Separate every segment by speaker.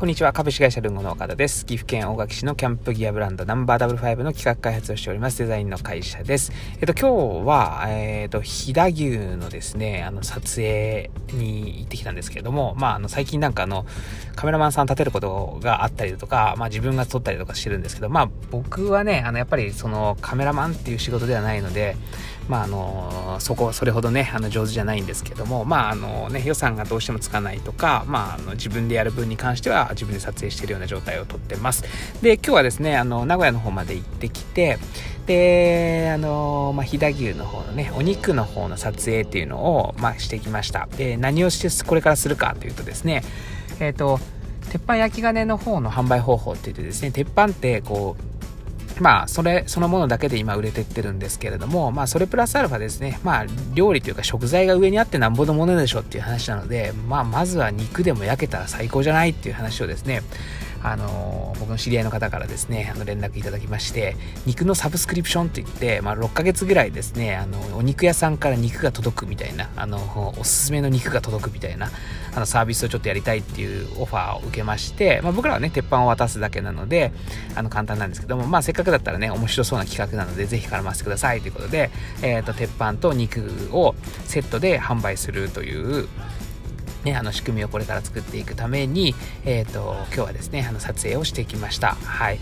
Speaker 1: こんにちは。株式会社ルンゴの岡田です。岐阜県大垣市のキャンプギアブランドナンバー5の企画開発をしておりますデザインの会社です。えっと、今日は、えっと、飛騨牛のですね、あの、撮影に行ってきたんですけれども、まあ、あの、最近なんかあの、カメラマンさん立てることがあったりだとか、まあ、自分が撮ったりとかしてるんですけど、まあ、僕はね、あの、やっぱりその、カメラマンっていう仕事ではないので、まあ、あの、そこ、それほどね、あの、上手じゃないんですけども、まあ、あのね、予算がどうしてもつかないとか、まあ、あの、自分でやる分に関しては、自分で撮影しているような状態をとってます。で、今日はですね、あの、名古屋の方まで行ってきて、で、あの、まあ、飛騨牛の方のね、お肉の方の撮影っていうのを、まあ、してきました。で、何をしてこれからするかというとですね、えっ、ー、と、鉄板焼き金の方の販売方法って言ってですね、鉄板ってこう、まあ、それ、そのものだけで今売れてってるんですけれども、まあ、それプラスアルファですね、まあ、料理というか食材が上にあってなんぼのものでしょっていう話なので、まあ、まずは肉でも焼けたら最高じゃないっていう話をですね、あの僕の知り合いの方からですねあの連絡いただきまして肉のサブスクリプションといって、まあ、6ヶ月ぐらいですねあのお肉屋さんから肉が届くみたいなあのおすすめの肉が届くみたいなあのサービスをちょっとやりたいっていうオファーを受けまして、まあ、僕らはね鉄板を渡すだけなのであの簡単なんですけども、まあ、せっかくだったらね面白そうな企画なのでぜひ絡ませてくださいということで、えーと鉄板と肉をセットで販売するというね、あの仕組みをこれから作っていくために、えっ、ー、と、今日はですね、あの撮影をしてきました。はい。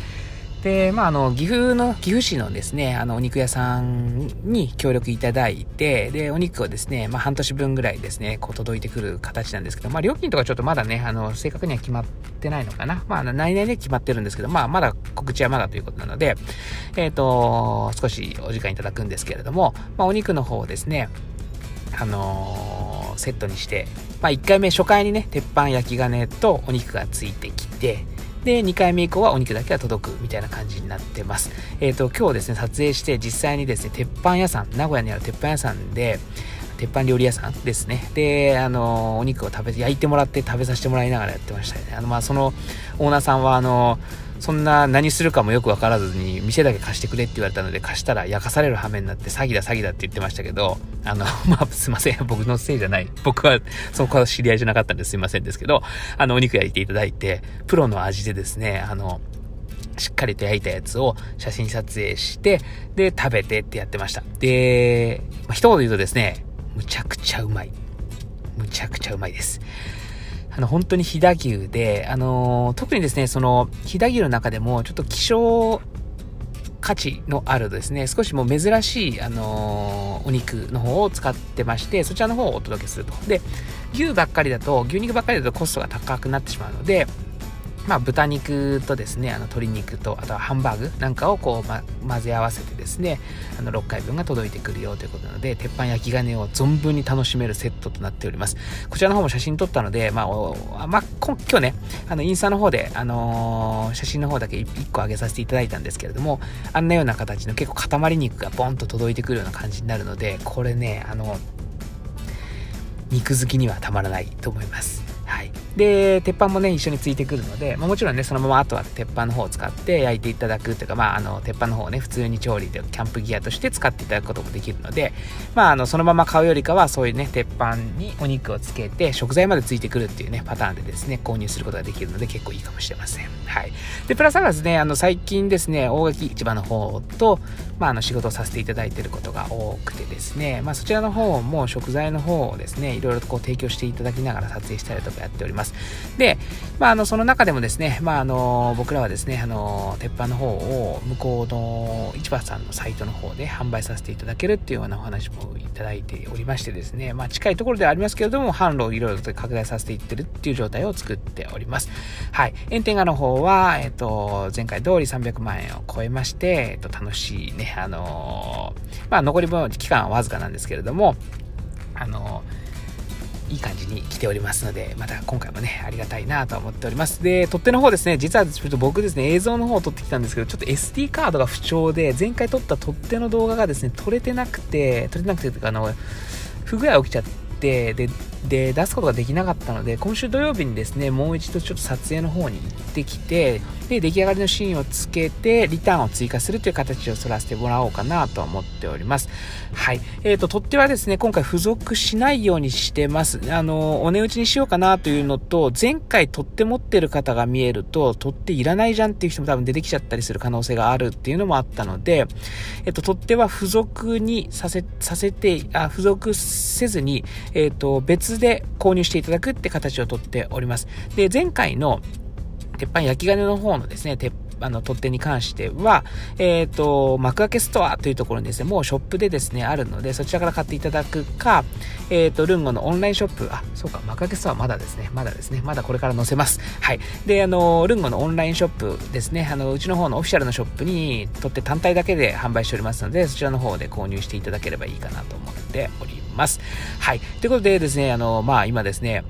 Speaker 1: で、まあ、あの、岐阜の、岐阜市のですね、あの、お肉屋さんに協力いただいて、で、お肉をですね、まあ、半年分ぐらいですね、こう、届いてくる形なんですけど、まあ、料金とかちょっとまだね、あの、正確には決まってないのかな。まあ、内々で決まってるんですけど、まあ、まだ告知はまだということなので、えっ、ー、と、少しお時間いただくんですけれども、まあ、お肉の方をですね、あのー、セットにして、まあ、1回目初回にね、鉄板焼き金とお肉がついてきて、で、2回目以降はお肉だけが届くみたいな感じになってます。えっ、ー、と、今日ですね、撮影して実際にですね、鉄板屋さん、名古屋にある鉄板屋さんで、鉄板料理屋さんですね。で、あの、お肉を食べて、焼いてもらって食べさせてもらいながらやってましたよね。あの、まあ、そのオーナーさんは、あの、そんな何するかもよく分からずに店だけ貸してくれって言われたので貸したら焼かされる羽目になって詐欺だ詐欺だって言ってましたけどあの まあすいません 僕のせいじゃない僕はそこは知り合いじゃなかったんですいませんですけどあのお肉焼いていただいてプロの味でですねあのしっかりと焼いたやつを写真撮影して、で、食べてってやってました。で、まあ、一言で言うとですね、むちゃくちゃうまい。むちゃくちゃうまいです。あの、本当に飛騨牛で、あのー、特にですね、その、飛騨牛の中でも、ちょっと希少価値のあるですね、少しもう珍しい、あのー、お肉の方を使ってまして、そちらの方をお届けすると。で、牛ばっかりだと、牛肉ばっかりだとコストが高くなってしまうので、まあ、豚肉とですね、あの鶏肉と、あとはハンバーグなんかをこう、ま、混ぜ合わせてですね、あの6回分が届いてくるよということなので、鉄板焼き金を存分に楽しめるセットとなっております。こちらの方も写真撮ったので、まあ、まあ、今日ね、あの、インスタの方で、あのー、写真の方だけ1個上げさせていただいたんですけれども、あんなような形の結構塊肉がボンと届いてくるような感じになるので、これね、あの、肉好きにはたまらないと思います。はい。で、鉄板もね、一緒についてくるので、まあ、もちろんね、そのままあとは鉄板の方を使って焼いていただくというか、まあ、あの、鉄板の方をね、普通に調理でキャンプギアとして使っていただくこともできるので、まあ、あの、そのまま買うよりかは、そういうね、鉄板にお肉をつけて、食材までついてくるっていうね、パターンでですね、購入することができるので、結構いいかもしれません。はい。で、プラスアルファですね、あの、最近ですね、大垣市場の方と、まあ、あの、仕事をさせていただいていることが多くてですね、まあ、そちらの方も食材の方をですね、いろいろとこう提供していただきながら撮影したりとかやっております。で、まあ、あの、その中でもですね、まあ、あの、僕らはですね、あの、鉄板の方を向こうの市場さんのサイトの方で販売させていただけるっていうようなお話もいただいておりましてですね、まあ、近いところではありますけれども、販路をいろいろと拡大させていってるっていう状態を作っております。はい。炎天下の方は、えっと、前回通り300万円を超えまして、えっと、楽しいね、あの、まあ、残り分、期間はわずかなんですけれども、あの、いい感じに来ておりますので、また今回もね、ありがたいなと思っております。で、取っ手の方ですね、実はちょっと僕ですね、映像の方を撮ってきたんですけど、ちょっと SD カードが不調で、前回撮った取っ手の動画がですね、撮れてなくて、撮れてなくてというか、あの、不具合起きちゃって、で、で、出すことができなかったので、今週土曜日にですね、もう一度ちょっと撮影の方に行ってきて、で、出来上がりのシーンをつけて、リターンを追加するという形を取らせてもらおうかなと思っております。はい。えっ、ー、と、取っ手はですね、今回付属しないようにしてます。あの、お値打ちにしようかなというのと、前回取っ手持ってる方が見えると、取っ手いらないじゃんっていう人も多分出てきちゃったりする可能性があるっていうのもあったので、えっ、ー、と、取っ手は付属にさせ、させて、あ、付属せずに、えっ、ー、と、別で購入していただくって形をとっております。で、前回の鉄板焼き金の方のですね、鉄あの、取っ手に関しては、えっ、ー、と、幕開けストアというところにですね、もうショップでですね、あるので、そちらから買っていただくか、えっ、ー、と、ルンゴのオンラインショップ、あ、そうか、幕開けストアまだですね、まだですね、まだこれから載せます。はい。で、あの、ルンゴのオンラインショップですね、あの、うちの方のオフィシャルのショップに、取って単体だけで販売しておりますので、そちらの方で購入していただければいいかなと思っております。はい。ということでですね、あの、まあ、今ですね、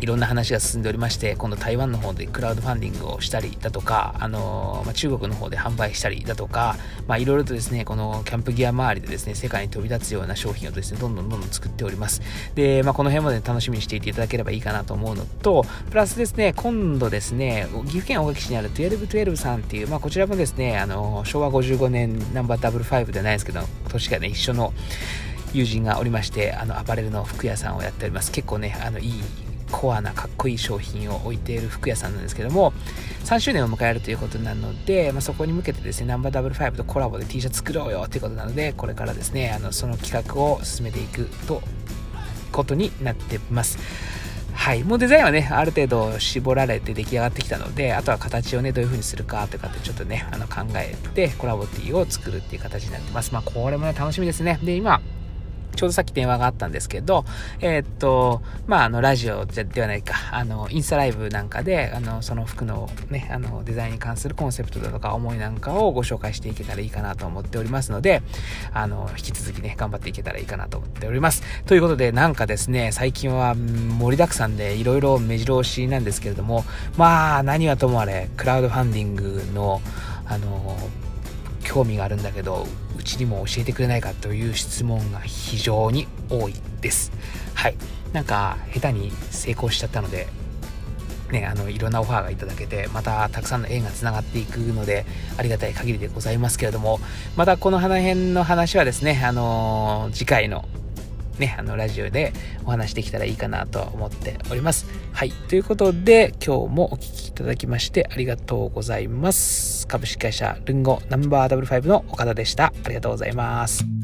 Speaker 1: いろんな話が進んでおりまして、今度台湾の方でクラウドファンディングをしたりだとか、あのまあ、中国の方で販売したりだとか、まあ、いろいろとですね、このキャンプギア周りでですね、世界に飛び立つような商品をですね、どんどんどんどん作っております。で、まあ、この辺まで楽しみにしていていただければいいかなと思うのと、プラスですね、今度ですね、岐阜県大垣市にある1212さんっていう、まあ、こちらもですね、あの昭和55年ナンバーダブル5ではないですけど、年がね、一緒の友人がおりまして、あの、アパレルの服屋さんをやっております。結構ね、あの、いいコアなかっこいい商品を置いている服屋さんなんですけども、3周年を迎えるということなので、まあ、そこに向けてですね、ナンバーダブル5とコラボで T シャツ作ろうよということなので、これからですね、あのその企画を進めていくと、ことになってます。はい。もうデザインはね、ある程度絞られて出来上がってきたので、あとは形をね、どういう風にするかとかってちょっとね、あの考えて、コラボティを作るっていう形になってます。まあ、これもね、楽しみですね。で、今、ちょうどさっき電話があったんですけど、えー、っと、まあ、あの、ラジオではないか、あの、インスタライブなんかで、あの、その服のね、あの、デザインに関するコンセプトだとか思いなんかをご紹介していけたらいいかなと思っておりますので、あの、引き続きね、頑張っていけたらいいかなと思っております。ということで、なんかですね、最近は盛りだくさんでいろいろ目白押しなんですけれども、まあ、何はともあれ、クラウドファンディングの、あの、興味があるんだけど、ちにも教えてくれないかという質問が非常に多いです。はい。なんか、下手に成功しちゃったので、ね、あの、いろんなオファーがいただけて、またたくさんの縁が繋がっていくので、ありがたい限りでございますけれども、またこの辺の話はですね、あのー、次回のね、あの、ラジオでお話できたらいいかなと思っております。はい。ということで、今日もお聴きいただきましてありがとうございます。株式会社ルンゴナンバーダブルファイブの岡田でした。ありがとうございます。